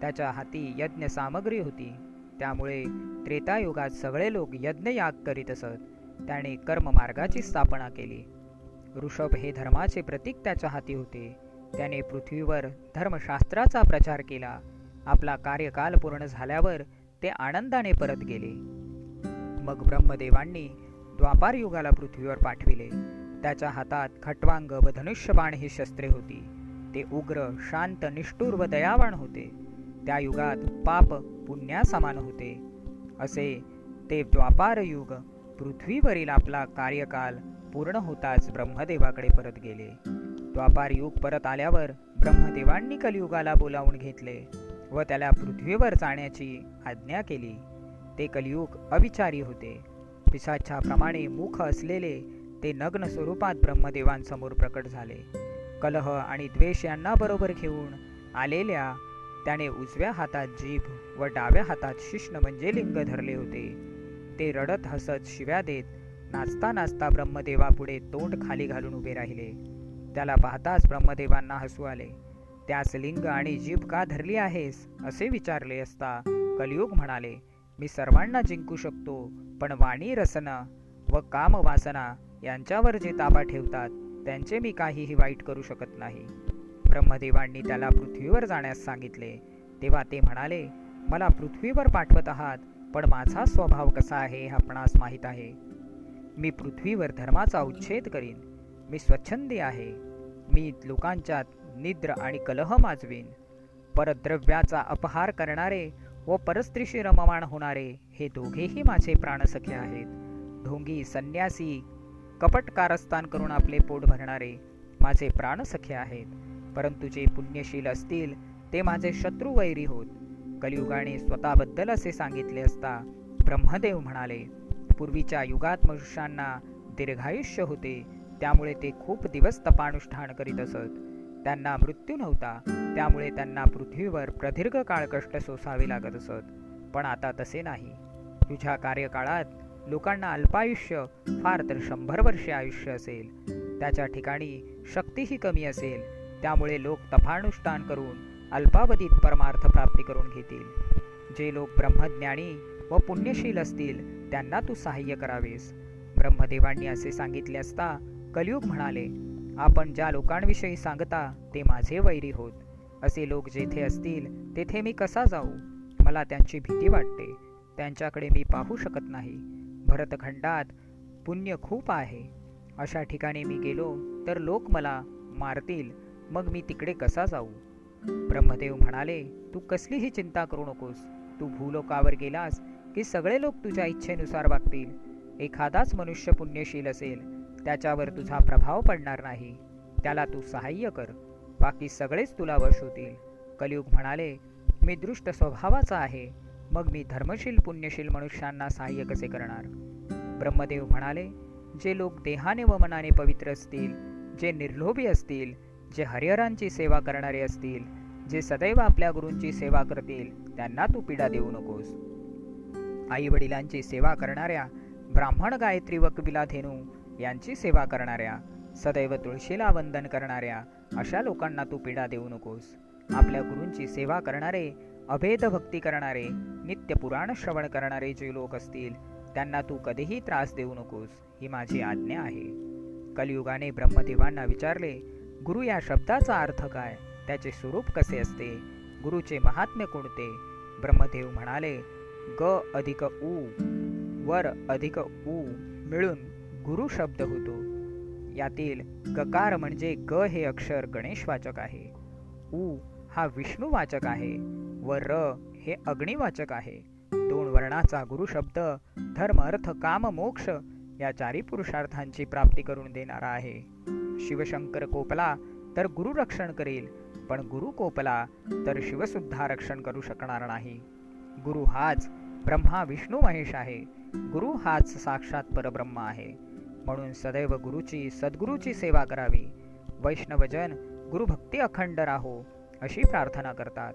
त्याच्या हाती यज्ञ सामग्री होती. त्यामुळे त्रेतायुगात सगळे लोक यज्ञयाग करीत असत. त्याने कर्ममार्गाची स्थापना केली. ऋषभ हे धर्माचे प्रतीक त्याच्या हाती होते. त्याने पृथ्वीवर धर्मशास्त्राचा प्रचार केला. आपला कार्यकाल पूर्ण झाल्यावर ते आनंदाने परत गेले. मग ब्रह्मदेवांनी द्वापार युगाला पृथ्वीवर पाठविले. त्याच्या हातात खटवांग व धनुष्यबाण ही शस्त्रे होती. ते उग्र शांत निष्ठूर व दयावान होते. त्या युगात पाप पुण्यासमान होते. असे ते द्वापार युग पृथ्वीवरील आपला कार्यकाल पूर्ण होताच ब्रह्मदेवाकडे परत गेले. द्वापार युग परत आल्यावर ब्रह्मदेवांनी कलियुगाला बोलावून घेतले व त्याला पृथ्वीवर जाण्याची आज्ञा केली. ते कलियुग अविचारी होते. पिसाच्याप्रमाणे मुख असलेले ते नग्न स्वरूपात ब्रह्मदेवांसमोर प्रकट झाले. कलह आणि द्वेष यांना बरोबर घेऊन आलेल्या त्याने उजव्या हातात जीभ व डाव्या हातात शिष्ण म्हणजे लिंग धरले होते. ते रडत हसत शिव्या देत नाचता नाचता ब्रह्मदेवापुढे तोंड खाली घालून उभे राहिले. त्याला पाहताच ब्रह्मदेवांना हसू आले. त्यास लिंग आणि जीभ का धरली आहेस? असे विचारले असता कलियुग म्हणाले मी सर्वांना जिंकू शकतो पण वाणी रसना व काम वासना यांच्यावर जे ताबा ठेवतात त्यांचे मी काहीही वाईट करू शकत नाही. ब्रह्मदेवांनी त्याला पृथ्वीवर जाण्यास सांगितले. तेव्हा ते म्हणाले मला पृथ्वीवर पाठवत आहात पण माझा स्वभाव कसा आहे हे आपणास माहीत आहे. मी पृथ्वीवर धर्माचा उच्छेद करीन. मी स्वच्छंदी आहे. मी लोकांच्यात निद्र आणि कलह माजवीन. परद्रव्याचा अपहार करणारे व परस्त्रीशी रममाण होणारे हे दोघेही माझे प्राणसखे आहेत. ढोंगी संन्यासी कपट कारस्थान करून आपले पोट भरणारे माझे प्राणसखे आहेत. परंतु जे पुण्यशील असतील ते माझे शत्रू वैरी होत. कलियुगाने स्वतःबद्दल असे सांगितले असता ब्रह्मदेव म्हणाले पूर्वीच्या युगात मनुष्यांना दीर्घायुष्य होते त्यामुळे ते खूप दिवस तपानुष्ठान करीत असत. त्यांना मृत्यू नव्हता त्यामुळे त्यांना पृथ्वीवर प्रदीर्घ काळ कष्ट सोसावे लागत असत. पण आता तसे नाही. तुझ्या कार्यकाळात लोकांना अल्पायुष्य फार तर शंभर वर्षे आयुष्य असेल. त्याच्या ठिकाणी शक्तीही कमी असेल. त्यामुळे लोक तपानुष्ठान करून अल्पावधीत परमार्थ प्राप्ती करून घेतील. जे लोक ब्रह्मज्ञानी व पुण्यशील असतील त्यांना तू सहाय्य करावेस. ब्रह्मदेवांनी असे सांगितले असता कलियुग म्हणाले आपण ज्या लोकांविषयी सांगता ते माझे वैरी होत. असे लोक जेथे असतील तेथे मी कसा जाऊ? मला त्यांची भीती वाटते. त्यांच्याकडे मी पाहू शकत नाही. भरतखंडात पुण्य खूप आहे. अशा ठिकाणी मी गेलो तर लोक मला मारतील. मग मी तिकडे कसा जाऊ? ब्रह्मदेव म्हणाले तू कसलीही चिंता करू नकोस. तू भूलोकावर गेलास की सगळे लोक तुझ्या इच्छेनुसार वागतील. एखादाच मनुष्य पुण्यशील असेल त्याच्यावर तुझा प्रभाव पडणार नाही. त्याला तू सहाय्य कर. बाकी सगळेच तुला वश होतील. कलियुग म्हणाले मी दृष्ट स्वभावाचा आहे. मग मी धर्मशील पुण्यशील मनुष्यांना सहाय्य कसे करणार? ब्रह्मदेव म्हणाले जे लोक देहाने व मनाने पवित्र असतील जे निर्लोभी असतील जे हरिहरांची सेवा करणारे असतील जे सदैव आपल्या गुरूंची सेवा करतील त्यांना तू पीडा देऊ नकोस. आई वडिलांची सेवा करणाऱ्या ब्राह्मण गायत्री व कबिला धेनू यांची सेवा करणाऱ्या सदैव तुळशीला वंदन करणाऱ्या अशा लोकांना तू पीडा देऊ नकोस. आपल्या गुरूंची सेवा करणारे अभेद भक्ती करणारे नित्य पुराण श्रवण करणारे जे लोक असतील त्यांना तू कधीही त्रास देऊ नकोस ही माझी आज्ञा आहे. कलियुगाने ब्रह्मदेवांना विचारले गुरु या शब्दाचा अर्थ काय? त्याचे स्वरूप कसे असते? गुरुचे महात्म्य कोणते? ब्रह्मदेव म्हणाले ग अधिक उ वर अधिक उ मिळून गुरु शब्द होतो. यातील गकार म्हणजे ग हे अक्षर गणेशवाचक आहे. उ हा विष्णूवाचक आहे. व र हे अग्निवाचक आहे. दोन वर्णाचा गुरु शब्द धर्म अर्थ काम मोक्ष या चारी पुरुषार्थांची प्राप्ती करून देणारा आहे. शिवशंकर कोपला तर गुरु रक्षण करेल पण गुरु कोपला तर शिवसुद्धा रक्षण करू शकणार नाही. गुरु हाच ब्रह्मा विष्णू महेश आहे. गुरु हाच साक्षात परब्रह्म आहे. म्हणून सदैव गुरुची सद्गुरूची सेवा करावी. वैष्णवजन गुरुभक्ती अखंड राहो अशी प्रार्थना करतात.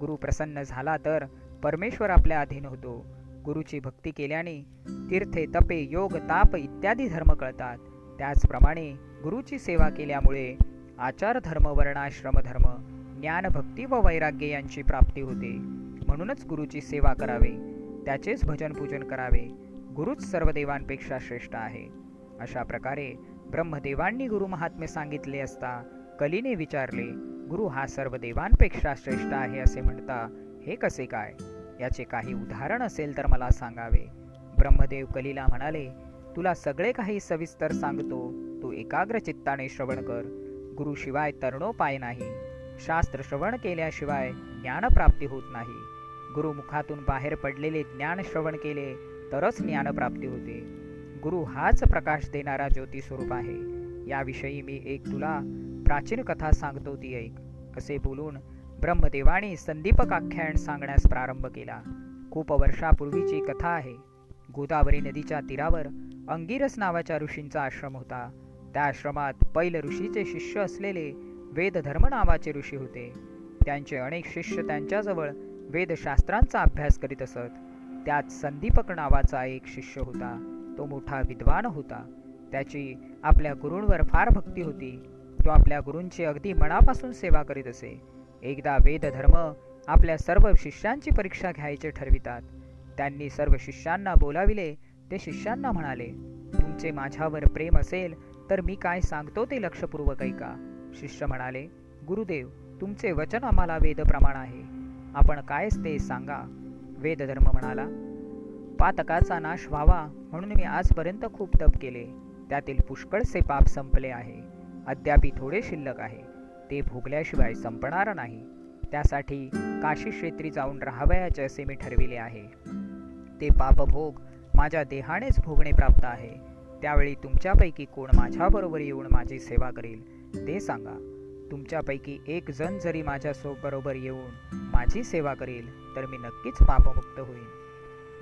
गुरु प्रसन्न झाला तर परमेश्वर आपल्या अधीन होतो. गुरुची भक्ती केल्याने तीर्थे तपे योग ताप इत्यादी धर्म कळतात. त्याचप्रमाणे गुरुची सेवा केल्यामुळे आचार धर्म वर्णाश्रम धर्म ज्ञान भक्ती व वैराग्य यांची प्राप्ती होते. म्हणूनच गुरुची सेवा करावे. त्याचेच भजन पूजन करावे. गुरुच सर्व देवांपेक्षा श्रेष्ठ आहे. अशा प्रकारे ब्रह्मदेवांनी गुरु महात्म्य सांगितले असता कलीने विचारले गुरु हा सर्व देवांपेक्षा श्रेष्ठ आहे असे म्हणता हे कसे काय? याचे काही उदाहरण असेल तर मला सांगावे. ब्रह्मदेव कलीला म्हणाले तुला सगळे काही सविस्तर सांगतो. तू एकाग्र चित्ताने श्रवण कर. गुरुशिवाय तरणोपाय नाही. शास्त्र श्रवण केल्याशिवाय ज्ञानप्राप्ती होत नाही. गुरुमुखातून बाहेर पडलेले ज्ञान श्रवण केले तरच ज्ञानप्राप्ती होते. गुरु हाच प्रकाश देणारा ज्योती स्वरूप आहे. याविषयी मी एक तुला प्राचीन कथा सांगतो ती ऐक. असे बोलून ब्रह्मदेवाने संदीपकाख्यान सांगण्यास प्रारंभ केला. खूप वर्षापूर्वीची कथा आहे. गोदावरी नदीच्या तीरावर अंगिरस नावाच्या ऋषींचा आश्रम होता. त्या आश्रमात पैल ऋषीचे शिष्य असलेले वेदधर्म नावाचे ऋषी होते. त्यांचे अनेक शिष्य त्यांच्याजवळ वेदशास्त्रांचा अभ्यास करीत असत. त्यात संदीपक नावाचा एक शिष्य होता. तो मोठा विद्वान होता. त्याची आपल्या गुरूंवर फार भक्ती होती. तो आपल्या गुरूंची अगदी मनापासून सेवा करीत असे. एकदा वेदधर्म आपल्या सर्व शिष्यांची परीक्षा घ्यायचे ठरवितात. त्यांनी सर्व शिष्यांना बोलाविले. ते शिष्यांना म्हणाले तुमचे माझ्यावर प्रेम असेल तर मी काय सांगतो ते लक्षपूर्वक ऐका. शिष्य म्हणाले गुरुदेव तुमचे वचन आम्हाला वेद प्रमाण आहे. आपण कायच ते सांगा. वेदधर्म म्हणाला पातकाचा नाश व्हावा म्हणून मी आजपर्यंत खूप तप केले. त्यातील पुष्कळसे पाप संपले आहे. अद्यापी थोडे शिल्लक आहे. ते भोगल्याशिवाय संपणार नाही. त्यासाठी काशी क्षेत्री जाऊन राहावयाचे असे मी ठरविले आहे. ते पापभोग माझ्या देहानेच भोगणे प्राप्त आहे. त्यावेळी तुमच्यापैकी कोण माझ्याबरोबर येऊन माझी सेवा करेल ते सांगा. तुमच्यापैकी एक जण जरी माझ्यासोबरोबर येऊन माझी सेवा करेल तर मी नक्कीच पापमुक्त होईन.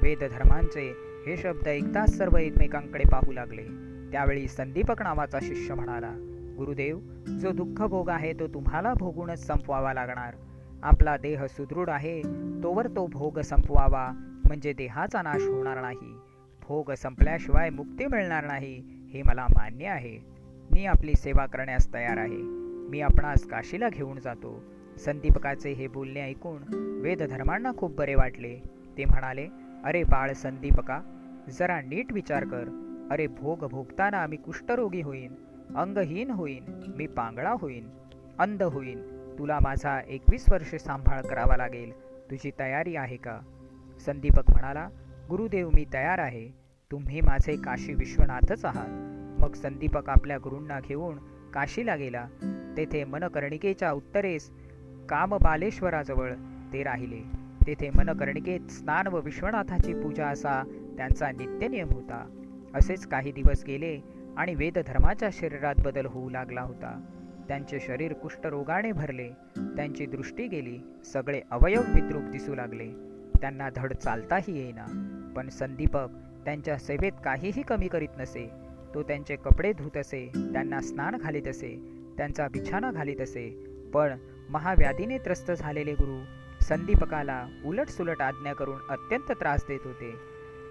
वेदधर्मांचे हे शब्द एकदाच सर्व एकमेकांकडे पाहू लागले. त्यावेळी संदीपक नावाचा शिष्य म्हणाला गुरुदेव जो दुःख भोग आहे तो तुम्हाला भोगूनच संपवावा लागणार. आपला देह सुदृढ आहे तोवर तो भोग संपवावा म्हणजे देहाचा नाश होणार नाही. भोग संपल्याशिवाय मुक्ती मिळणार नाही हे मला मान्य आहे. मी आपली सेवा करण्यास तयार आहे. मी आपणास काशीला घेऊन जातो. संदीपकाचे हे बोलणे ऐकून वेदधर्मांना खूप बरे वाटले. ते म्हणाले अरे बाळ संदीपका जरा नीट विचार कर. अरे भोग भोगताना मी कुष्ठरोगी होईन. अंगहीन होईन मी पांगळा होईन अंध होईन. तुला माझा एकवीस वर्ष सांभाळ करावा लागेल. तुझी तयारी आहे का? संदीपक म्हणाला गुरुदेव मी तयार आहे. तुम्ही माझे काशी विश्वनाथच आहात. मग संदीपक आपल्या गुरूंना घेऊन काशीला गेला. तेथे मनकर्णिकेच्या उत्तरेस कामबालेश्वराजवळ ते राहिले. तेथे मनकर्णिकेत स्नान व विश्वनाथाची पूजा असा त्यांचा नित्यनियम होता. असेच काही दिवस गेले आणि वेदधर्माच्या शरीरात बदल होऊ लागला होता. त्यांचे शरीर कुष्ठरोगाने भरले. त्यांची दृष्टी गेली. सगळे अवयव विद्रूप दिसू लागले. त्यांना धड चालताही येईना. पण संदीपक त्यांच्या सेवेत काहीही कमी करीत नसे. तो त्यांचे कपडे धुत असे. त्यांना स्नान घालीत असे. त्यांचा बिछाना घालीत असे. पण महाव्याधीने त्रस्त झालेले गुरु संदीपकाला उलट सुलट आज्ञा करून अत्यंत त्रास देत होते.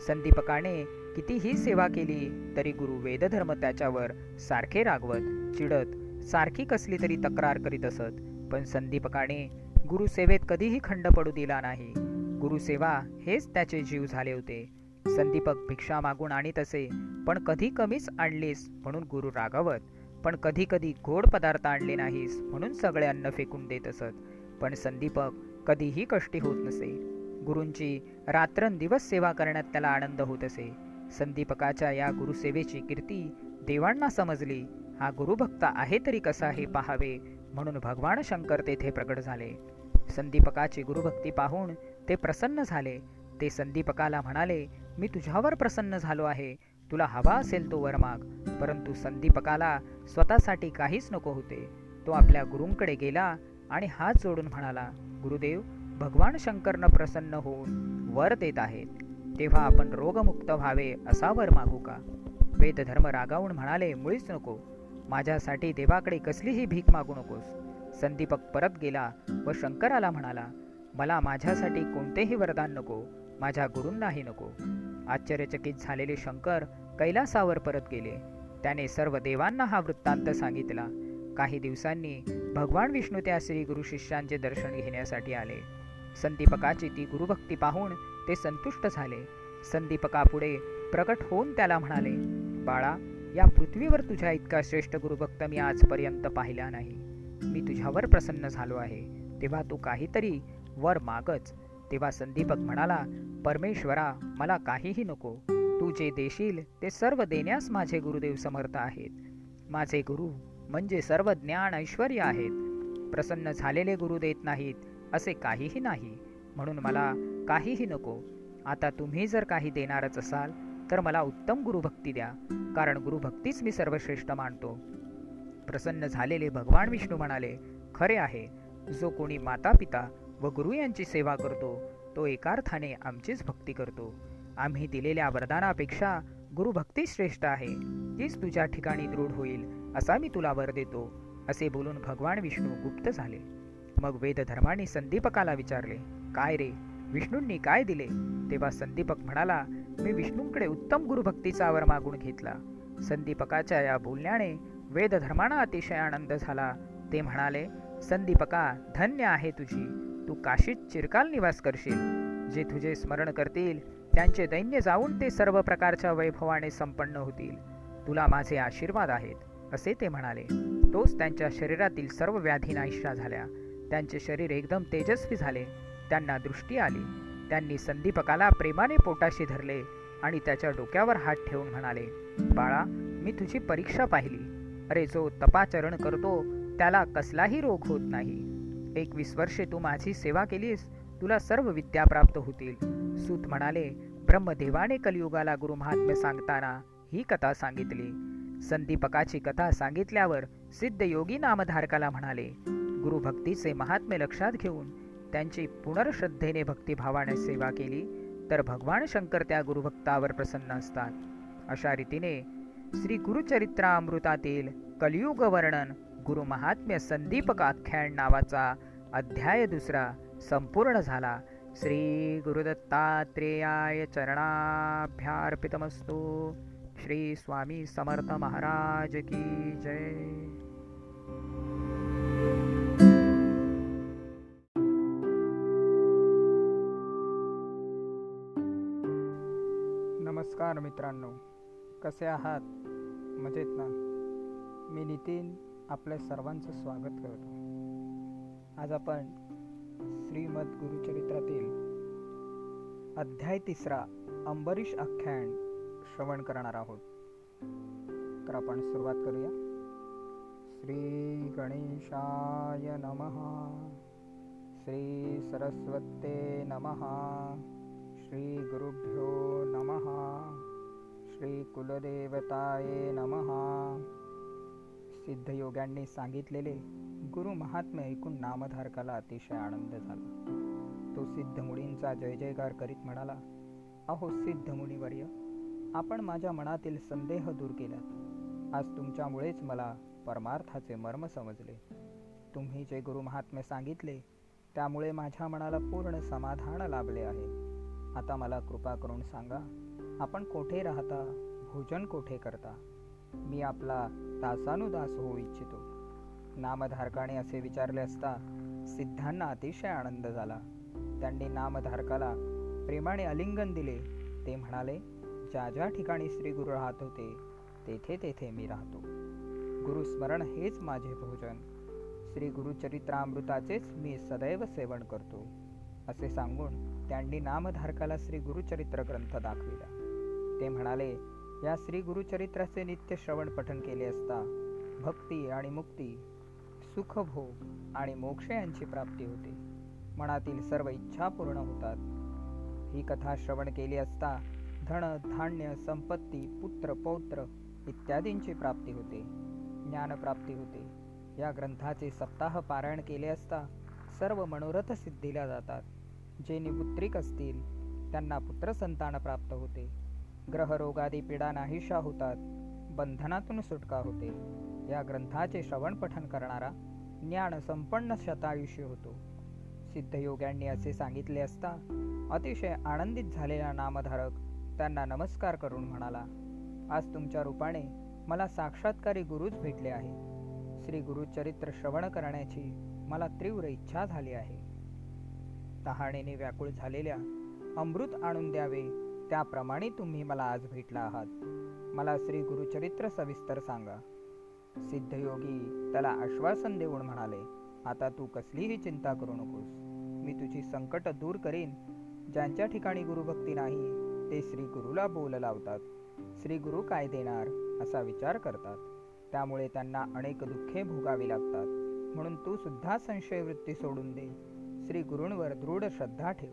संदीपकाने कितीही सेवा केली तरी गुरु वेदधर्म त्याच्यावर सारखे रागवत चिडत सारखी कसली तरी तक्रार करीत असत. पण संदीपकाने गुरुसेवेत कधीही खंड पडू दिला नाही. गुरुसेवा हेच त्याचे जीव झाले होते. संदीपक भिक्षा मागून आणीत असे पण कधी कमीच आणलीस म्हणून गुरु रागवत पण कधी कधी गोड पदार्थ आणले नाहीस म्हणून सगळे अन्न फेकून देत असत. पण संदीपक कधीही कष्टी होत नसे. गुरूंची रात्रंदिवस सेवा करण्यात त्याला आनंद होत असे. संदीपकाच्या या गुरुसेवेची कीर्ती देवांना समजली. हा गुरुभक्त आहे तरी कसा हे पाहावे? म्हणून भगवान शंकर तेथे प्रकट झाले. संदीपकाची गुरुभक्ती पाहून ते प्रसन्न झाले. ते संदीपकाला म्हणाले मी तुझ्यावर प्रसन्न झालो आहे. तुला हवा असेल तो वर माग. परंतु संदीपकाला स्वतःसाठी काहीच नको होते. तो आपल्या गुरूंकडे गेला आणि हात जोडून म्हणाला गुरुदेव भगवान शंकरनं प्रसन्न होऊन वर देत आहेत. तेव्हा आपण रोगमुक्त व्हावे असा वर मागू का? वेदधर्म रागावून म्हणाले मुळीच नको. माझ्यासाठी देवाकडे कसलीही भीक मागू नकोस. संदीपक परत गेला व शंकराला म्हणाला मला माझ्यासाठी कोणतेही वरदान नको. माझ्या गुरूंनाही नको. आश्चर्यचकित झालेले शंकर कैलासावर परत गेले. त्याने सर्व देवांना हा वृत्तांत सांगितला. काही दिवसांनी भगवान विष्णू त्या श्री गुरु शिष्यांचे दर्शन घेण्यासाठी आले. संदीपकाची ती गुरुभक्ती पाहून ते संतुष्ट झाले. संदीपकापुढे प्रकट होऊन त्याला म्हणाले बाळा या पृथ्वीवर तुझ्या इतका श्रेष्ठ गुरुभक्त मी आजपर्यंत पाहिला नाही. मी तुझ्यावर प्रसन्न झालो आहे. तेव्हा तू काहीतरी वर मागच. तेव्हा संदीपक म्हणाला परमेश्वरा मला काहीही नको. तू जे देशील ते सर्व देण्यास माझे गुरुदेव समर्थ आहेत. माझे गुरु म्हणजे सर्व ज्ञान ऐश्वर आहेत. प्रसन्न झालेले गुरु देत नाहीत असे काहीही नाही. म्हणून मला काहीही नको. आता तुम्ही जर काही देणारच असाल तर मला उत्तम गुरुभक्ती द्या कारण गुरुभक्तीच मी सर्वश्रेष्ठ मानतो. प्रसन्न झालेले भगवान विष्णू म्हणाले खरे आहे. जो कोणी माता पिता व गुरु यांची सेवा करतो तो एकार्थाने आमचीच भक्ती करतो. आम्ही दिलेल्या वरदानापेक्षा गुरुभक्ती श्रेष्ठ आहे. तीच तुझ्या ठिकाणी दृढ होईल असा मी तुला वर देतो. असे बोलून भगवान विष्णू गुप्त झाले. मग वेदधर्माने संदीपकाला विचारले काय रे? विष्णूंनी काय दिले? तेव्हा संदीपक म्हणाला मी विष्णूंकडे उत्तम गुरुभक्तीचा वर मागून घेतला. संदीपकाच्या या बोलण्याने वेदधर्मांना अतिशय आनंद झाला. ते म्हणाले संदीपका धन्य आहे तुझी. तू काशीत चिरकाल निवास करशील. जे तुझे स्मरण करतील त्यांचे दैन्य जाऊन ते सर्व प्रकारच्या वैभवाने संपन्न होतील. तुला माझे आशीर्वाद आहेत. असे ते म्हणाले. तोच त्यांच्या शरीरातील सर्व व्याधी नाहीशा झाल्या. त्यांचे शरीर एकदम तेजस्वी झाले. त्यांना दृष्टी आली. त्यांनी संदीपकाला प्रेमाने पोटाशी धरले आणि त्याच्या डोक्यावर हात ठेवून म्हणाले बाळा मी तुझी परीक्षा पाहिली. अरे जो तपाचरण करतो त्याला कसलाही रोग होत नाही. एकवीस वर्षे तू माझी सेवा केलीस तुला सर्व विद्या प्राप्त होतील. सूत म्हणाले ब्रह्मदेवाने कलियुगाला गुरुमहात्म्य सांगताना ही कथा सांगितली. संदीपकाची कथा सांगितल्यावर सिद्ध योगी नामधारकाला म्हणाले गुरुभक्तीचे महात्म्य लक्षात घेऊन त्यांची पुनर्श्रद्धेने भक्तिभावाने सेवा केली तर भगवान शंकर त्या गुरुभक्तावर प्रसन्न असतात. अशा रीतीने श्री गुरुचरित्रामृतातील कलियुग वर्णन गुरु महात्म्य संदीपक नावाचा अध्याय दुसरा संपूर्ण झाला. श्री गुरुदत्तात्रेयाय चरणाभ्यार्पितमस्तु. श्री स्वामी समर्थ महाराज की जय. नमस्कार मित्रांनो कसे आहात? मजेत ना? मी नितीन आपल्या सर्वांचं स्वागत करतो. आज आपण श्रीमद गुरुचरित्रातील अध्याय तिसरा अंबरीश आख्यान श्रवण करणार आहोत. तर आपण सुरुवात करूया. श्री गणेशाय नमः. श्री सरस्वते नमः. श्री गुरुभ्यो नमः। श्री कुलदेवताये नमः। सिद्धयोग्यांनी सांगितलेले गुरु महात्म्य ऐकून नामधारकाला अतिशय आनंद झाला. तो सिद्ध मुनींचा जय जयकार करीत म्हणाला अहो सिद्ध मुनिवर्य आपण माझ्या मनातील संदेह दूर केलात. आज तुमच्यामुळेच मला परमार्थाचे मर्म समजले. तुम्ही जे गुरु महात्म्य सांगितले त्यामुळे माझ्या मनाला पूर्ण समाधान लाभले आहे. आता मला कृपा करून सांगा आपण कोठे राहता भोजन कोठे करता? मी आपला दासानुदास होऊ इच्छितो. नामधारकाने असे विचारले असता सिद्धांना अतिशय आनंद झाला. त्यांनी नामधारकाला प्रेमाने अलिंगन दिले. ते म्हणाले ज्या ज्या ठिकाणी श्री गुरु राहत होते तेथे तेथे मी राहतो. गुरुस्मरण हेच माझे भोजन. श्री गुरुचरित्रामृताचेच मी सदैव सेवन करतो. असे सांगून त्यांनी नामधारकाला श्री गुरुचरित्र ग्रंथ दाखविला. ते म्हणाले या श्री गुरुचरित्राचे नित्य श्रवण पठन केले असता भक्ती आणि मुक्ती सुखभोग आणि मोक्ष यांची प्राप्ती होते. मनातील सर्व इच्छा पूर्ण होतात. ही कथा श्रवण केली असता धन धान्य संपत्ती पुत्र पौत्र इत्यादींची प्राप्ती होते ज्ञानप्राप्ती होते. या ग्रंथाचे सप्ताह पारायण केले असता सर्व मनोरथ सिद्धीला जातात. जे निपुत्रिक असतील त्यांना पुत्रसंतान प्राप्त होते. ग्रहरोगादी पीडा नाहीशा होतात बंधनातून सुटका होते. या ग्रंथाचे श्रवण पठन करणारा ज्ञान संपन्न शतायुष्य होतो. सिद्धयोग्यांनी असे सांगितले असता अतिशय आनंदित झालेला नामधारक त्यांना नमस्कार करून म्हणाला आज तुमच्या रूपाने मला साक्षात्कारी गुरुच भेटले आहे श्री गुरुचरित्र श्रवण करण्याची मला तीव्र इच्छा झाली आहे. तहाणेने व्याकुळ झालेल्या अमृत आणून द्यावे त्याप्रमाणे तुम्ही मला आज भेटला आहात. मला श्री गुरुचरित्र सविस्तर सांगा. सिद्धयोगी त्याला आश्वासन देऊन म्हणाले आता तू कसलीही चिंता करू नकोस. मी तुझी संकट दूर करीन. ज्यांच्या ठिकाणी गुरुभक्ती नाही ते श्री गुरुला बोल लावतात. श्री गुरु काय देणार असा विचार करतात. त्यामुळे त्यांना अनेक दुःखे भोगावी लागतात. म्हणून तू सुद्धा संशयवृत्ती सोडून दे. श्री गुरूंवर दृढ श्रद्धा ठेव.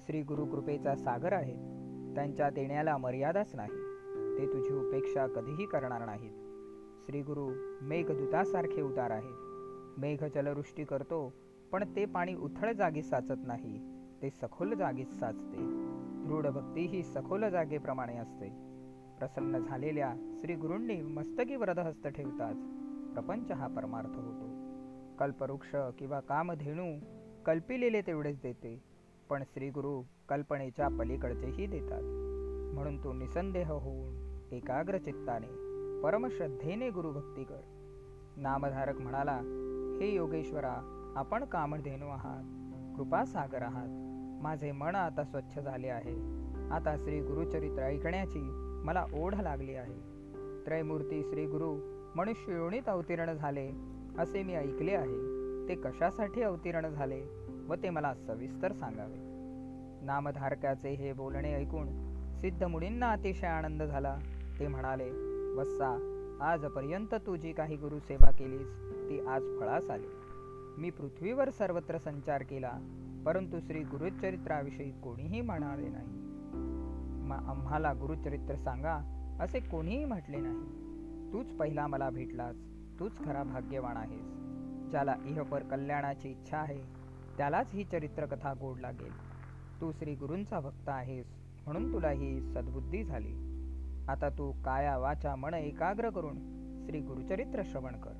श्री गुरु कृपेचा सागर आहे. त्यांच्या देण्याला मर्यादाच नाही. ते तुझी उपेक्षा कधीही करणार नाहीत. श्री गुरु मेघदूतासारखे उदार आहेत. मेघ जलवृष्टी करतो पण ते पाणी उथळ जागी साचत नाही. ते सखोल जागीच साचते. दृढ भक्ती ही सखोल जागेप्रमाणे असते. प्रसन्न झालेल्या श्री गुरूंनी मस्तकी वरदहस्त ठेवताच प्रपंच हा परमार्थ होतो. कल्पवृक्ष किंवा कामधेणू कल्पिलेले तेवढेच देते. पण श्री गुरु कल्पनेच्या पलीकडचेही देतात. म्हणून तो निसंदेह होऊन एकाग्र चित्ताने परमश्रद्धेने गुरुभक्ती कर नामधारक म्हणाला हे योगेश्वरा आपण कामधेनू आहात. कृपासागर आहात. माझे मन आता स्वच्छ झाले आहे. आता श्री गुरुचरित्र ऐकण्याची मला ओढ लागली आहे. त्रयमूर्ती श्री गुरु मनुष्य योणीत अवतीर्ण झाले असे मी ऐकले आहे. ते कशासाठी अवतीर्ण झाले व ते मला सविस्तर सांगावे. नामधारकाचे हे बोलणे ऐकून सिद्ध मुनींना अतिशय आनंद झाला. ते म्हणाले वत्सा आजपर्यंत तू जी काही गुरुसेवा केलीस ती आज फळास आली. मी पृथ्वीवर सर्वत्र संचार केला परंतु श्री गुरुचरित्राविषयी कोणीही म्हणाले नाही. आम्हाला गुरुचरित्र सांगा असे कोणीही म्हटले नाही. तूच पहिला मला भेटलास तूच खरा भाग्यवान आहेस. ज्याला इहपर कल्याणाची इच्छा आहे त्यालाच ही चरित्रकथा गोड लागेल. तू श्री गुरूंचा भक्त आहेस म्हणून तुला ही सद्बुद्धी झाली. आता तू काया वाचा मन एकाग्र करून श्री गुरुचरित्र श्रवण कर.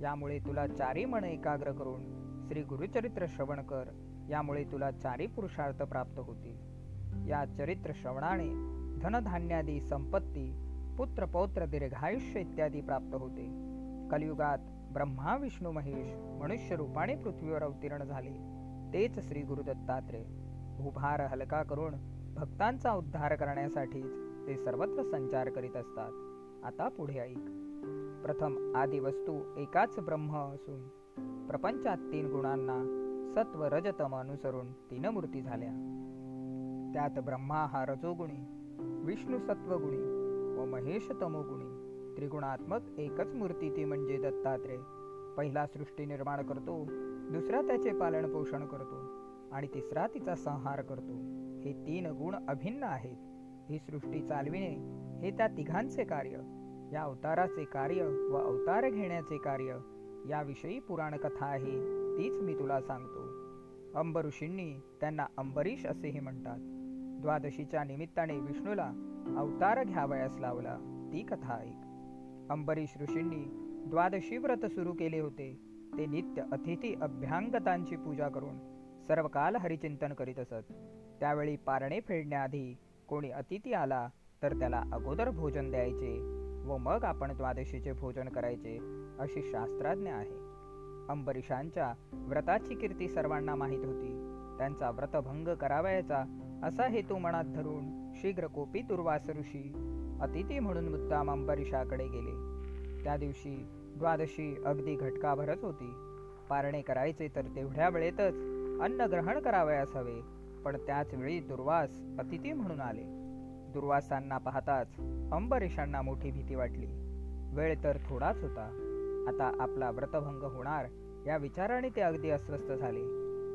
यामुळे तुला चारी मन एकाग्र करून श्री गुरुचरित्र श्रवण कर. यामुळे तुला चारी पुरुषार्थ प्राप्त होतील. या चरित्र श्रवणाने धनधान्यादी संपत्ती पुत्र पौत्र दीर्घायुष्य इत्यादी प्राप्त होते. कलियुगात ब्रह्मा विष्णू महेश मनुष्य रूपाने पृथ्वीवर अवतीर्ण झाले. तेच श्री गुरु दत्तात्रेय. भूभार हलका करून भक्तांचा उद्धार करण्यासाठीच ते सर्वत्र संचार करीत असतात. आता पुढे ऐक. प्रथम आदी वस्तू एकाच ब्रह्म असून प्रपंचात तीन गुणांना सत्व रजतम अनुसरून तीन मूर्ती झाल्या. त्यात ब्रह्मा हा रजोगुणी विष्णू सत्वगुणी व महेश तमोगुणी त्रिगुणात्मक एकच मूर्ती ती म्हणजे दत्तात्रेय. पहिला सृष्टी निर्माण करतो दुसरा त्याचे पालन पोषण करतो आणि तिसरा तिचा संहार करतो. हे तीन गुण अभिन्न आहेत. ही सृष्टी चालविणे हे त्या तिघांचे कार्य या अवताराचे कार्य व अवतार घेण्याचे कार्य याविषयी पुराण कथा आहे तीच मी तुला सांगतो. अंबऋषींनी त्यांना अंबरीश असेही म्हणतात. द्वादशीच्या निमित्ताने विष्णूला अवतार घ्यावयास लावला ती कथा ऐक. अंबरीश ऋषींनी द्वादशी व्रत सुरू केले होते. ते नित्य अतिथी अभ्यांगतांची पूजा करून सर्व काल हरिचिंतन करीत असत. त्यावेळी पारणे फेडण्याआधी कोणी अतिथी आला तर त्याला अगोदर भोजन द्यायचे व मग आपण द्वादशीचे भोजन करायचे अशी शास्त्राज्ञ आहे. अंबरीशांच्या व्रताची कीर्ती सर्वांना माहीत होती. त्यांचा व्रतभंग करावयाचा असा हेतू मनात धरून शीघ्र कोपी दुर्वास ऋषी अतिथी म्हणून मुद्दाम अंबरीशाकडे गेले. त्या दिवशी द्वादशी अगदी घटकाभरच होती. पारणे करायचे तर तेवढ्या वेळेतच अन्न ग्रहण करावयास हवे पण त्याच वेळी दुर्वास अतिथी म्हणून आले. दुर्वासांना पाहताच अंबरीशांना मोठी भीती वाटली. वेळ तर थोडाच होता. आता आपला व्रतभंग होणार या विचाराने ते अगदी अस्वस्थ झाले.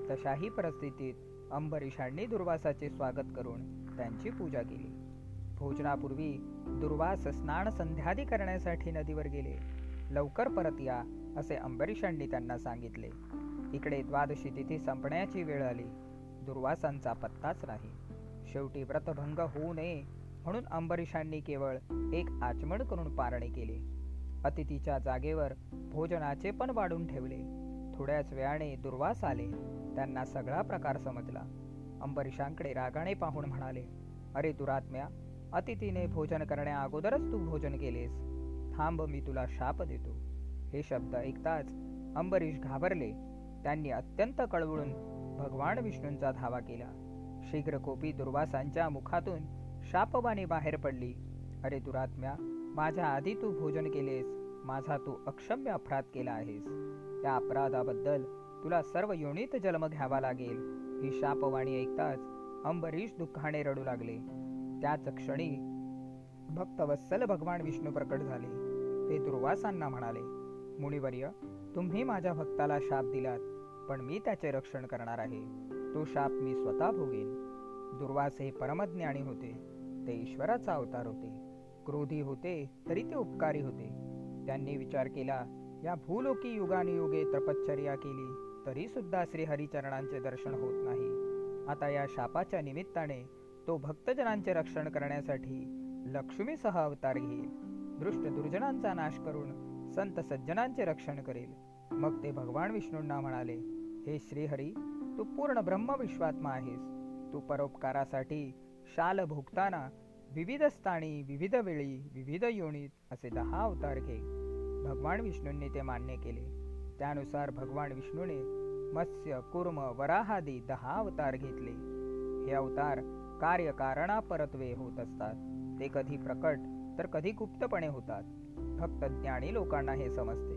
तशाही परिस्थितीत अंबरीशांनी दुर्वासाचे स्वागत करून त्यांची पूजा केली. भोजनापूर्वी दुर्वास स्नान संध्यादी करण्यासाठी नदीवर गेले. लवकर परत या असे अंबरीशांनी त्यांना सांगितले. इकडे द्वादशी तिथी संपण्याची वेळ आली. दुर्वासांचा पत्ताच नाही. शेवटी व्रतभंग होऊ नये म्हणून अंबरीशांनी केवळ एक आचमन करून पारणे केले. अतिथीच्या जागेवर भोजनाचे पण वाढून ठेवले. थोड्याच वेळाने दुर्वास आले. त्यांना सगळा प्रकार समजला. अंबरीशांकडे रागाने पाहून म्हणाले अरे दुरात्म्या अतिथीने भोजन करण्या अगोदरच तू भोजन केलेस. थांब मी तुला शाप देतो. हे शब्द ऐकताच अंबरीश घाबरले. त्यांनी अत्यंत कळवळून भगवान विष्णूंचा धावा केला. शीघ्र कोपी दुर्वासांच्या मुखातून शापवाणी बाहेर पडली. अरे दुरात्म्या माझ्या आधी तू भोजन केलेस. माझा तू अक्षम्य अपराध केला आहेस. त्या अपराधाबद्दल तुला सर्व योनीत जन्म घ्यावा लागेल. ही शापवाणी ऐकताच अंबरीश दुःखाने रडू लागले. त्याच क्षणी भक्तवत्सल भगवान विष्णू प्रकट झाले. ते दुर्वासांना म्हणाले मुनिवर्य तुम्ही माझ्या भक्ताला शाप दिलात पण मी त्याचे रक्षण करणार आहे. तो शाप मी स्वतः भोगेन. दुर्वास हे परमज्ञानी होते. ते ईश्वराचा अवतार होते. क्रोधी होते तरी ते उपकारी होते. त्यांनी विचार केला या भूलोकी युगानुयुगे तपश्चर्या केली तरी सुद्धा श्रीहरिचरणांचे दर्शन होत नाही. आता या शापाच्या निमित्ताने तो भक्तजनांचे रक्षण करण्यासाठी लक्ष्मीसह अवतार घेईल. दृष्ट दुर्जनांचा नाश करून संत सज्जनांचे रक्षण करेल. मग ते भगवान विष्णूंना म्हणाले हे श्रीहरी तू पूर्ण ब्रह्मविश्वात्मा आहेस. तू परोपकारासाठी शाल भोगताना विविध स्थानी विविध वेळी विविध योनीत असे दहा अवतार घे. भगवान विष्णूंनी ते मान्य केले. त्यानुसार भगवान विष्णूने मत्स्य कुर्म वराहादी दहा अवतार घेतले. हे अवतार कार्यकारणापरत्वे होत असतात. ते कधी प्रकट तर कधी गुप्तपणे होतात. फक्त ज्ञानी लोकांना हे समजते.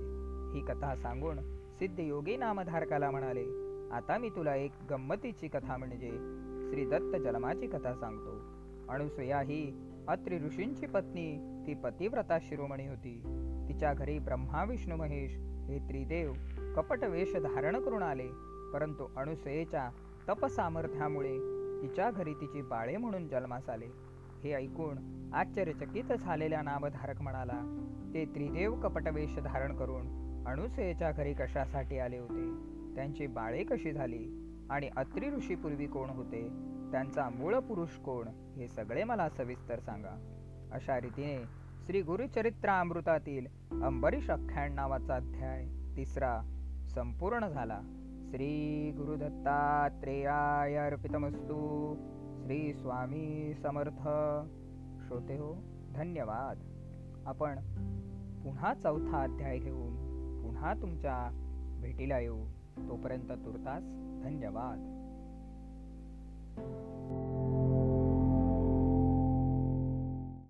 ही कथा सांगून सिद्धयोगी नामधारकाला म्हणाले आता मी तुला एक गंमतीची कथा म्हणजे श्री दत्त जन्माची कथा सांगतो. अणुसुया ही अत्रि ऋषींची पत्नी ती पतिव्रता शिरोमणी होती. तिच्या घरी ब्रह्मा विष्णू महेश हे त्रिदेव कपट वेश धारण करून आले. परंतु अणुसुयेच्या तपसामर्थ्यामुळे तिच्या घरी तिची बाळे म्हणून जन्मास आले. हे ऐकून आश्चर्यचकित झालेल्या नामधारक म्हणाला ते त्रिदेव कपटवेश धारण करून अणुसेच्या घरी कशासाठी आले होते? त्यांची बाळे कशी झाली? आणि अत्री ऋषीपूर्वी कोण होते? त्यांचा मूळ पुरुष कोण? हे सगळे मला सविस्तर सांगा. अशा रीतीने श्री गुरुचरित्रामृतातील अंबरीश अख्याण नावाचा अध्याय तिसरा संपूर्ण झाला. श्रीगुरुदत्तात्रेयाय अर्पितमस्तु श्री स्वामी समर्थ। श्रोते हो धन्यवाद. आपण पुन्हा चौथा अध्याय घेऊन पुन्हा तुमच्या भेटीला येऊ. तोपर्यंत तुर्तास धन्यवाद.